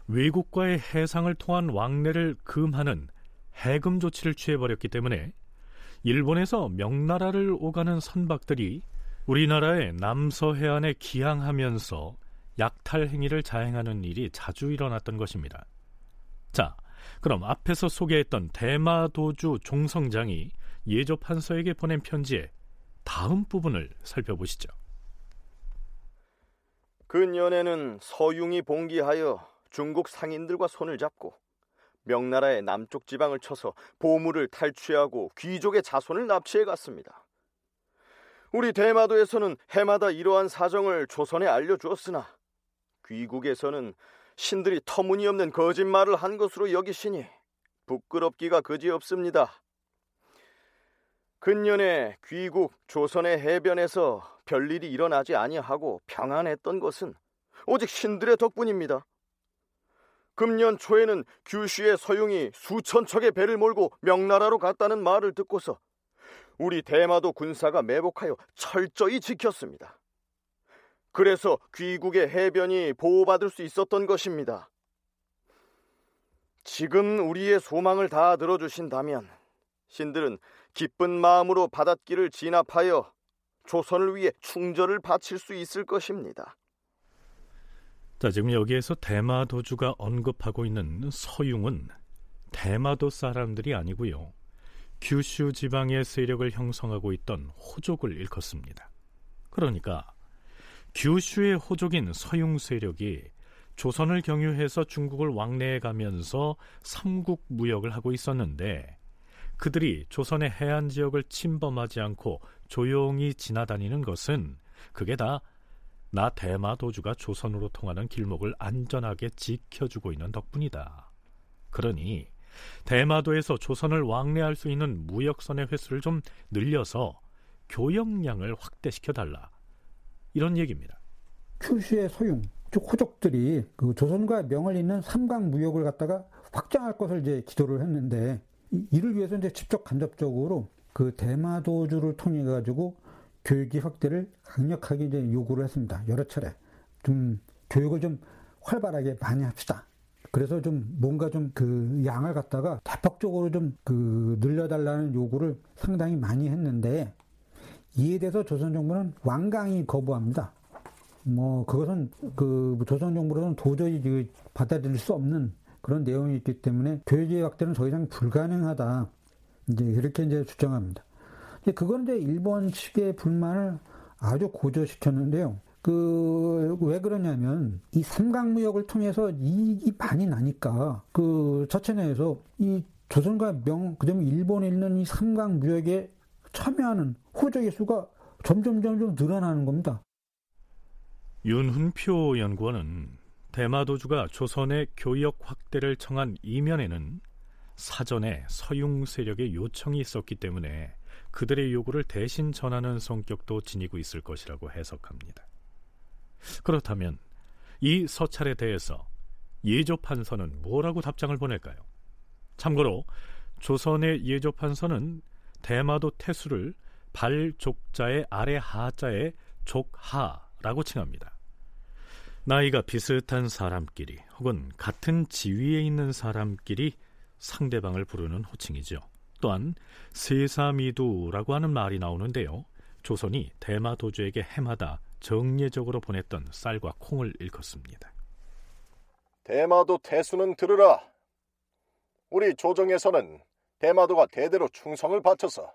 외국과의 해상을 통한 왕래를 금하는 해금 조치를 취해버렸기 때문에 일본에서 명나라를 오가는 선박들이 우리나라의 남서 해안에 기항하면서 약탈 행위를 자행하는 일이 자주 일어났던 것입니다. 자, 그럼 앞에서 소개했던 대마도주 종성장이 예조 판서에게 보낸 편지의 다음 부분을 살펴보시죠. 근년에는 서융이 봉기하여 중국 상인들과 손을 잡고 명나라의 남쪽 지방을 쳐서 보물을 탈취하고 귀족의 자손을 납치해 갔습니다. 우리 대마도에서는 해마다 이러한 사정을 조선에 알려주었으나 귀국에서는 신들이 터무니없는 거짓말을 한 것으로 여기시니 부끄럽기가 그지없습니다. 근년에 귀국 조선의 해변에서 별일이 일어나지 아니하고 평안했던 것은 오직 신들의 덕분입니다. 금년 초에는 규슈의 서용이 수천 척의 배를 몰고 명나라로 갔다는 말을 듣고서 우리 대마도 군사가 매복하여 철저히 지켰습니다. 그래서 귀국의 해변이 보호받을 수 있었던 것입니다. 지금 우리의 소망을 다 들어주신다면 신들은 기쁜 마음으로 바닷길을 진압하여 조선을 위해 충절을 바칠 수 있을 것입니다. 자, 지금 여기에서 대마 도주가 언급하고 있는 서융은 대마도 사람들이 아니고요. 규슈 지방의 세력을 형성하고 있던 호족을 일컫습니다. 그러니까 규슈의 호족인 서융 세력이 조선을 경유해서 중국을 왕래해 가면서 삼국 무역을 하고 있었는데 그들이 조선의 해안 지역을 침범하지 않고 조용히 지나다니는 것은 그게 다 나 대마 도주가 조선으로 통하는 길목을 안전하게 지켜주고 있는 덕분이다. 그러니 대마도에서 조선을 왕래할 수 있는 무역선의 횟수를 좀 늘려서 교역량을 확대시켜 달라. 이런 얘기입니다. 출시의 소용, 즉 호족들이 그 조선과 명을 잇는 삼강 무역을 갖다가 확장할 것을 이제 기도를 했는데 이를 위해서 이제 직접 간접적으로 그 대마도주를 통해 가지고 교육의 확대를 강력하게 이제 요구를 했습니다. 여러 차례. 좀 교육을 좀 활발하게 많이 합시다. 그래서 좀 뭔가 좀 그 양을 갖다가 대폭적으로 좀 그 늘려달라는 요구를 상당히 많이 했는데 이에 대해서 조선 정부는 완강히 거부합니다. 뭐 그것은 그 조선 정부로는 도저히 그 받아들일 수 없는 그런 내용이 있기 때문에 교제 확대는 더 이상 불가능하다. 이제 이렇게 이제 주장합니다. 이제 그건 이제 일본 측의 불만을 아주 고조시켰는데요. 그, 왜 그러냐면, 이 삼강무역을 통해서 이익이 많이 나니까, 그, 저체내에서 이 조선과 명, 그 다음에 일본에 있는 이 삼강무역에 참여하는 호적의 수가 점점 점점 늘어나는 겁니다. 윤훈표 연구원은 대마도주가 조선의 교역 확대를 청한 이면에는 사전에 서융 세력의 요청이 있었기 때문에 그들의 요구를 대신 전하는 성격도 지니고 있을 것이라고 해석합니다. 그렇다면 이 서찰에 대해서 예조 판서는 뭐라고 답장을 보낼까요? 참고로 조선의 예조 판서는 대마도 태수를 발족자의 아래 하자의 족하라고 칭합니다. 나이가 비슷한 사람끼리 혹은 같은 지위에 있는 사람끼리 상대방을 부르는 호칭이죠. 또한 세사미두라고 하는 말이 나오는데요. 조선이 대마 도주에게 해마다 정례적으로 보냈던 쌀과 콩을 일컫습니다. 대마도 태수는 들으라. 우리 조정에서는 대마도가 대대로 충성을 바쳐서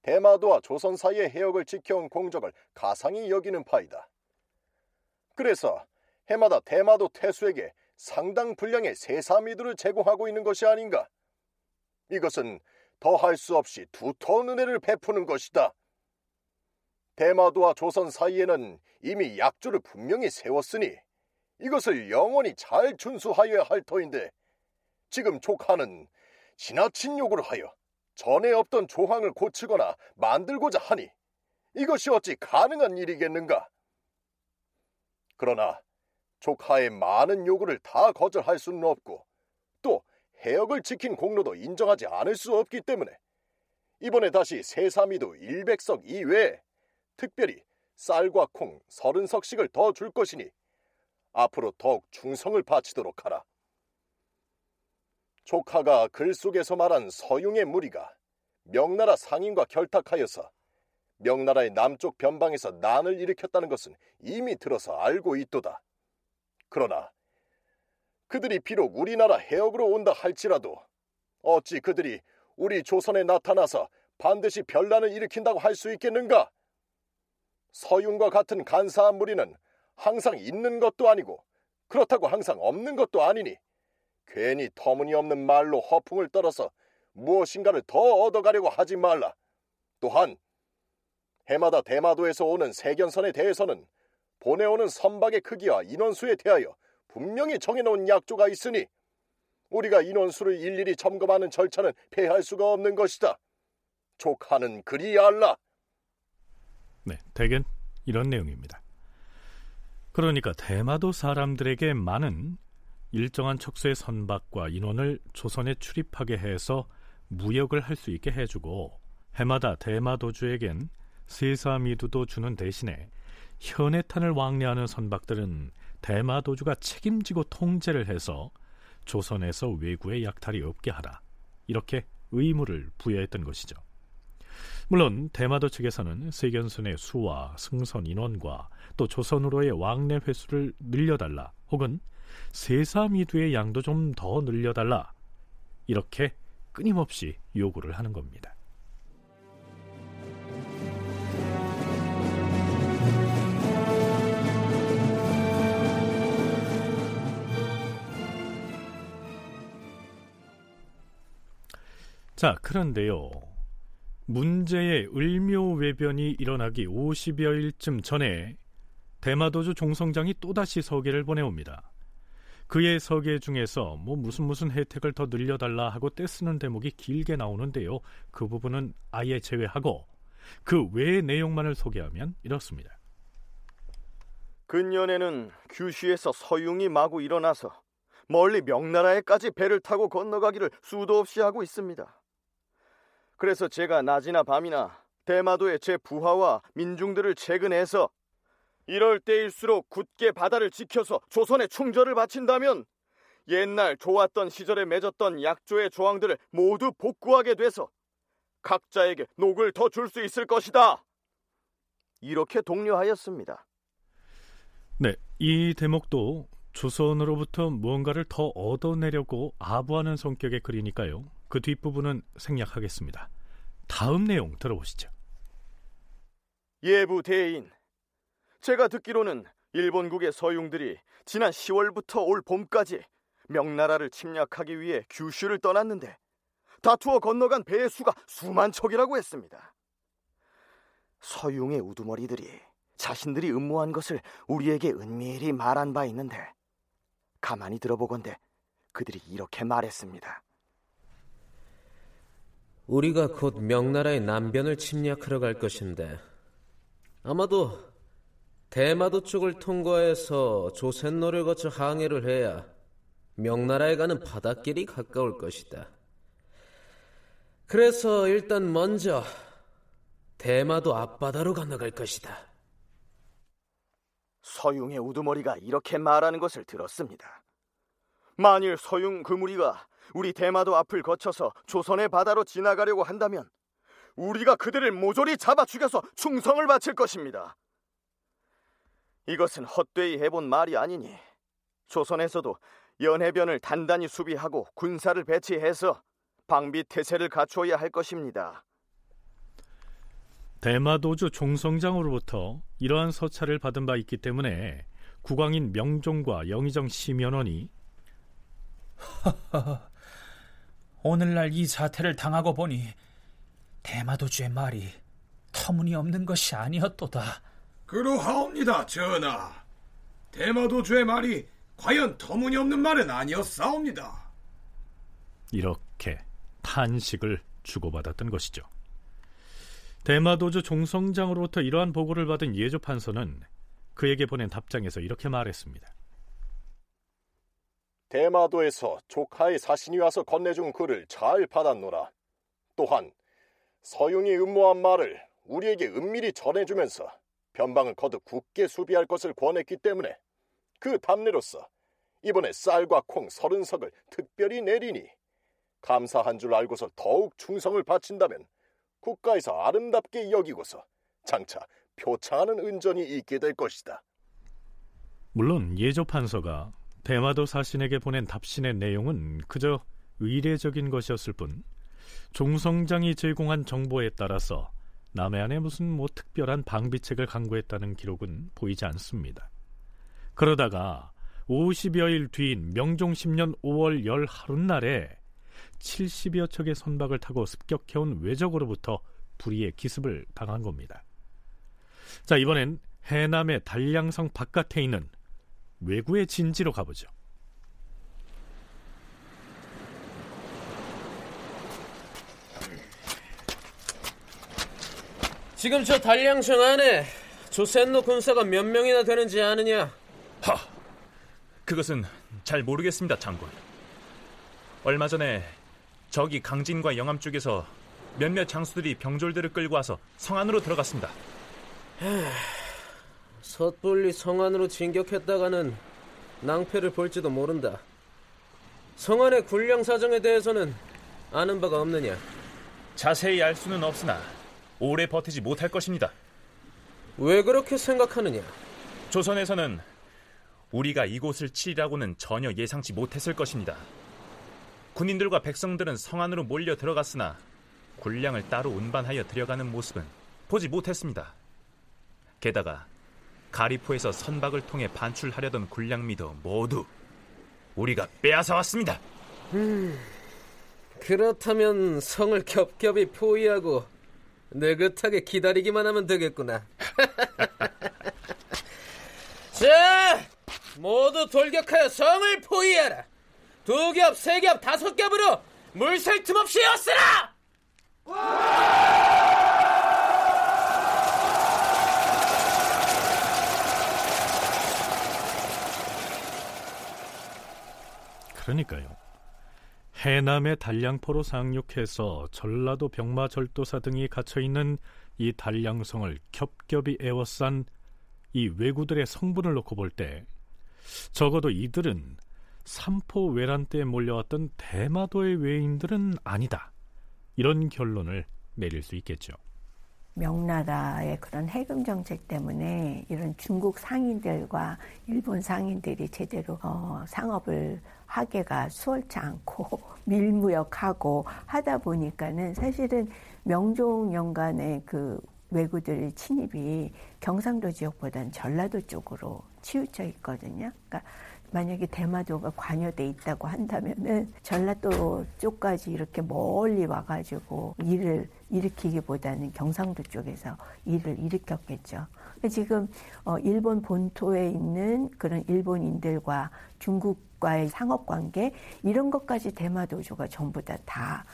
대마도와 조선 사이의 해역을 지켜온 공적을 가상히 여기는 파이다. 그래서 해마다 대마도 태수에게 상당 분량의 세사미두를 제공하고 있는 것이 아닌가. 이것은 더할 수 없이 두터운 은혜를 베푸는 것이다. 대마도와 조선 사이에는 이미 약조를 분명히 세웠으니 이것을 영원히 잘 준수하여야 할 터인데 지금 조카는 지나친 요구를 하여 전에 없던 조항을 고치거나 만들고자 하니 이것이 어찌 가능한 일이겠는가? 그러나 조카의 많은 요구를 다 거절할 수는 없고 또 해역을 지킨 공로도 인정하지 않을 수 없기 때문에 이번에 다시 세사미도 100석 이외에 특별히 쌀과 콩 30석씩을 더 줄 것이니 앞으로 더욱 충성을 바치도록 하라. 조카가 글 속에서 말한 서융의 무리가 명나라 상인과 결탁하여서 명나라의 남쪽 변방에서 난을 일으켰다는 것은 이미 들어서 알고 있도다. 그러나 그들이 비록 우리나라 해역으로 온다 할지라도 어찌 그들이 우리 조선에 나타나서 반드시 변란을 일으킨다고 할 수 있겠는가? 서윤과 같은 간사한 무리는 항상 있는 것도 아니고 그렇다고 항상 없는 것도 아니니 괜히 터무니없는 말로 허풍을 떨어서 무엇인가를 더 얻어가려고 하지 말라. 또한 해마다 대마도에서 오는 세견선에 대해서는 보내오는 선박의 크기와 인원수에 대하여 분명히 정해놓은 약조가 있으니 우리가 인원수를 일일이 점검하는 절차는 폐할 수가 없는 것이다. 조카는 그리 알라. 네, 대견 이런 내용입니다. 그러니까 대마도 사람들에게 많은 일정한 척수의 선박과 인원을 조선에 출입하게 해서 무역을 할 수 있게 해주고 해마다 대마도주에겐 세사미두도 주는 대신에 현해탄을 왕래하는 선박들은 대마도주가 책임지고 통제를 해서 조선에서 외구의 약탈이 없게 하라 이렇게 의무를 부여했던 것이죠. 물론 대마도 측에서는 세견선의 수와 승선 인원과 또 조선으로의 왕래 횟수를 늘려달라 혹은 세사미두의 양도 좀 더 늘려달라 이렇게 끊임없이 요구를 하는 겁니다. 자, 그런데요. 문제의 을묘 외변이 일어나기 50여일쯤 전에 대마도주 종성장이 또다시 서계를 보내옵니다. 그의 서계 중에서 뭐 무슨 무슨 혜택을 더 늘려달라 하고 떼쓰는 대목이 길게 나오는데요. 그 부분은 아예 제외하고 그 외의 내용만을 소개하면 이렇습니다. 근년에는 규슈에서 서융이 마구 일어나서 멀리 명나라에까지 배를 타고 건너가기를 수도 없이 하고 있습니다. 그래서 제가 낮이나 밤이나 대마도의 제 부하와 민중들을 채근해서 이럴 때일수록 굳게 바다를 지켜서 조선의 충절을 바친다면 옛날 좋았던 시절에 맺었던 약조의 조항들을 모두 복구하게 돼서 각자에게 녹을 더 줄 수 있을 것이다. 이렇게 독려하였습니다. 네, 이 대목도 조선으로부터 무언가를 더 얻어내려고 아부하는 성격의 글이니까요. 그 뒷부분은 생략하겠습니다. 다음 내용 들어보시죠. 예부 대인. 제가 듣기로는 일본국의 서용들이 지난 10월부터 올 봄까지 명나라를 침략하기 위해 규슈를 떠났는데 다투어 건너간 배의 수가 수만 척이라고 했습니다. 서용의 우두머리들이 자신들이 음모한 것을 우리에게 은밀히 말한 바 있는데 가만히 들어보건대 그들이 이렇게 말했습니다. 우리가 곧 명나라의 남변을 침략하러 갈 것인데 아마도 대마도 쪽을 통과해서 조센로를 거쳐 항해를 해야 명나라에 가는 바닷길이 가까울 것이다. 그래서 일단 먼저 대마도 앞바다로 건너갈 것이다. 서융의 우두머리가 이렇게 말하는 것을 들었습니다. 만일 서융 그 무리가 우리 대마도 앞을 거쳐서 조선의 바다로 지나가려고 한다면 우리가 그들을 모조리 잡아 죽여서 충성을 바칠 것입니다. 이것은 헛되이 해본 말이 아니니 조선에서도 연해변을 단단히 수비하고 군사를 배치해서 방비 태세를 갖추어야 할 것입니다. 대마도주 종성장으로부터 이러한 서찰을 받은 바 있기 때문에 국왕인 명종과 영의정 심연원이 오늘날 이 사태를 당하고 보니 대마도주의 말이 터무니없는 것이 아니었도다. 그러하옵니다, 전하. 대마도주의 말이 과연 터무니없는 말은 아니었사옵니다. 이렇게 탄식을 주고받았던 것이죠. 대마도주 종성장으로부터 이러한 보고를 받은 예조 판서는 그에게 보낸 답장에서 이렇게 말했습니다. 대마도에서 조카의 사신이 와서 건네준 글을 잘 받았노라. 또한 서윤이 음모한 말을 우리에게 은밀히 전해주면서 변방을 거듭 굳게 수비할 것을 권했기 때문에 그 답례로서 이번에 쌀과 콩 서른 석을 특별히 내리니 감사한 줄 알고서 더욱 충성을 바친다면 국가에서 아름답게 여기고서 장차 표창하는 은전이 있게 될 것이다. 물론 예조 판서가 대마도 사신에게 보낸 답신의 내용은 그저 의례적인 것이었을 뿐 종성장이 제공한 정보에 따라서 남해안에 무슨 뭐 특별한 방비책을 강구했다는 기록은 보이지 않습니다. 그러다가 50여일 뒤인 명종 10년 5월 열 하룻날에 70여 척의 선박을 타고 습격해온 외적으로부터 불의의 기습을 당한 겁니다. 자, 이번엔 해남의 단량성 바깥에 있는 외구의 진지로 가보죠. 지금 저 단량성 안에 조센노 군사가 몇 명이나 되는지 아느냐? 하, 그것은 잘 모르겠습니다, 장군. 얼마 전에 저기 강진과 영암 쪽에서 몇몇 장수들이 병졸들을 끌고 와서 성 안으로 들어갔습니다. 섣불리 성 안으로 진격했다가는 낭패를 볼지도 모른다. 성 안의 군량 사정에 대해서는 아는 바가 없느냐? 자세히 알 수는 없으나 오래 버티지 못할 것입니다. 왜 그렇게 생각하느냐? 조선에서는 우리가 이곳을 치리라고는 전혀 예상치 못했을 것입니다. 군인들과 백성들은 성 안으로 몰려 들어갔으나 군량을 따로 운반하여 들여가는 모습은 보지 못했습니다. 게다가 가리포에서 선박을 통해 반출하려던 군량미도 모두 우리가 빼앗아 왔습니다. 음, 그렇다면 성을 겹겹이 포위하고 느긋하게 기다리기만 하면 되겠구나. 자, 모두 돌격하여 성을 포위하라. 두 겹, 세 겹, 다섯 겹으로 물살 틈 없이 였으라! 그러니까요. 해남의 단량포로 상륙해서 전라도 병마절도사 등이 갇혀 있는 이 단량성을 겹겹이 에워싼 이 왜구들의 성분을 놓고 볼 때 적어도 이들은 삼포 외란 때 몰려왔던 대마도의 외인들은 아니다. 이런 결론을 내릴 수 있겠죠. 명나라의 그런 해금 정책 때문에 이런 중국 상인들과 일본 상인들이 제대로 어, 상업을 하기가 수월치 않고 밀무역하고 하다 보니까는 사실은 명종 연간의 그 왜구들 침입이 경상도 지역보다는 전라도 쪽으로 치우쳐 있거든요. 그러니까 만약에 대마도가 관여돼 있다고 한다면은 전라도 쪽까지 이렇게 멀리 와가지고 일을 일으키기보다는 경상도 쪽에서 일을 일으켰겠죠. 지금 어, 일본 본토에 있는 그런 일본인들과 중국 과의 상업 관계 이런 것까지 대마 도주가 전부 다 다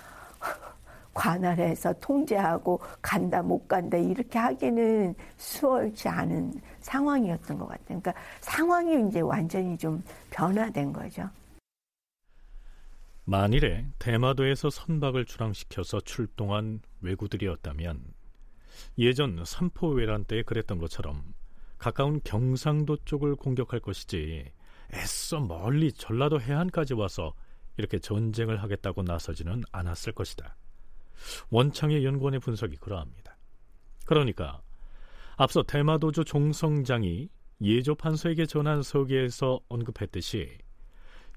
관할해서 통제하고 간다 못 간다 이렇게 하기는 수월치 않은 상황이었던 것 같아요. 그러니까 상황이 이제 완전히 좀 변화된 거죠. 만일에 대마도에서 선박을 출항시켜서 출동한 왜구들이었다면 예전 삼포회란 때에 그랬던 것처럼 가까운 경상도 쪽을 공격할 것이지 애써 멀리 전라도 해안까지 와서 이렇게 전쟁을 하겠다고 나서지는 않았을 것이다. 원창의 연구원의 분석이 그러합니다. 그러니까 앞서 대마도주 종성장이 예조 판서에게 전한 서기에서 언급했듯이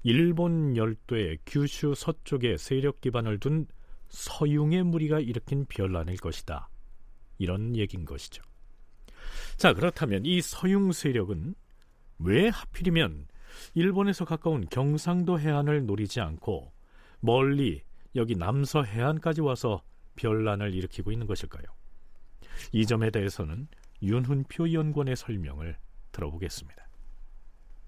일본 열도의 규슈 서쪽에 세력 기반을 둔 서융의 무리가 일으킨 변란일 것이다. 이런 얘기인 것이죠. 자, 그렇다면 이 서융 세력은 왜 하필이면 일본에서 가까운 경상도 해안을 노리지 않고 멀리 여기 남서 해안까지 와서 변란을 일으키고 있는 것일까요? 이 점에 대해서는 윤훈표 연구원의 설명을 들어보겠습니다.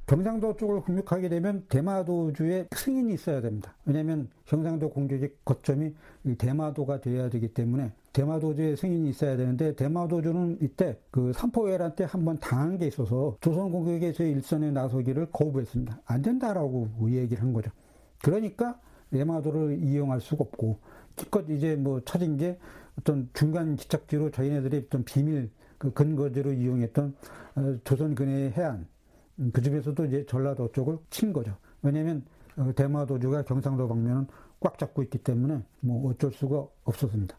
경상도 쪽을 공격하게 되면 대마도주의 승인이 있어야 됩니다. 왜냐하면 경상도 공격의 거점이 대마도가 되어야 되기 때문에 대마도주의 승인이 있어야 되는데 대마도주는 이때 그 삼포회란 때 한 번 당한 게 있어서 조선 공격에 제 일선에 나서기를 거부했습니다. 안 된다라고 얘기를 한 거죠. 그러니까 대마도를 이용할 수가 없고 기껏 이제 뭐 찾은 게 어떤 중간 기착지로 저희네들이 어떤 비밀 그 근거지로 이용했던 어, 조선 근해의 해안 음, 그 중에서도 이제 전라도 쪽을 친 거죠. 왜냐하면 어, 대마도주가 경상도 방면은 꽉 잡고 있기 때문에 뭐 어쩔 수가 없었습니다.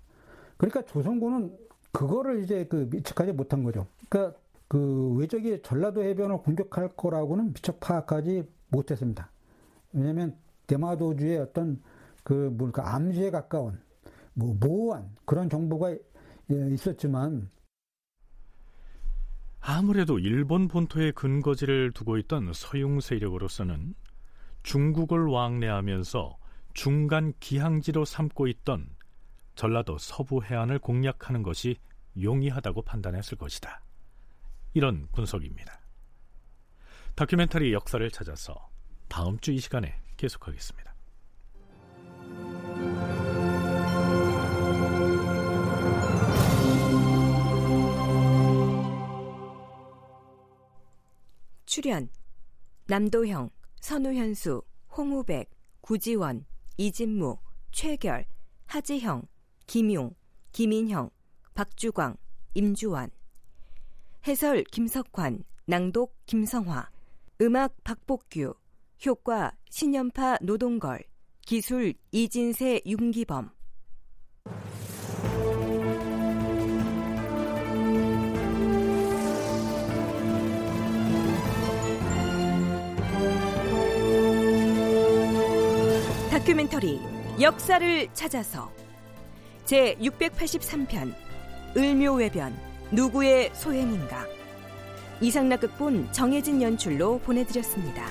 그러니까 조선군은 그거를 이제 그 미측하지 못한 거죠. 그러니까 그 외적이 전라도 해변을 공격할 거라고는 미처 파악하지 못했습니다. 왜냐하면 대마도주의 어떤 그 뭘까 암시에 가까운 뭐 모호한 그런 정보가 예, 있었지만 아무래도 일본 본토에 근거지를 두고 있던 서융 세력으로서는 중국을 왕래하면서 중간 기항지로 삼고 있던 전라도 서부 해안을 공략하는 것이 용이하다고 판단했을 것이다. 이런 분석입니다. 다큐멘터리 역사를 찾아서 다음 주 이 시간에 계속하겠습니다. 출연 남도형, 선우현수, 홍우백, 구지원, 이진무, 최결, 하지형, 김용, 김인형, 박주광, 임주환. 해설 김석환, 낭독 김성화. 음악 박복규. 효과 신연파 노동걸. 기술 이진세 윤기범. 다큐멘터리 역사를 찾아서 제 683편 을묘외변 누구의 소행인가 이상락 극본 정혜진 연출로 보내드렸습니다.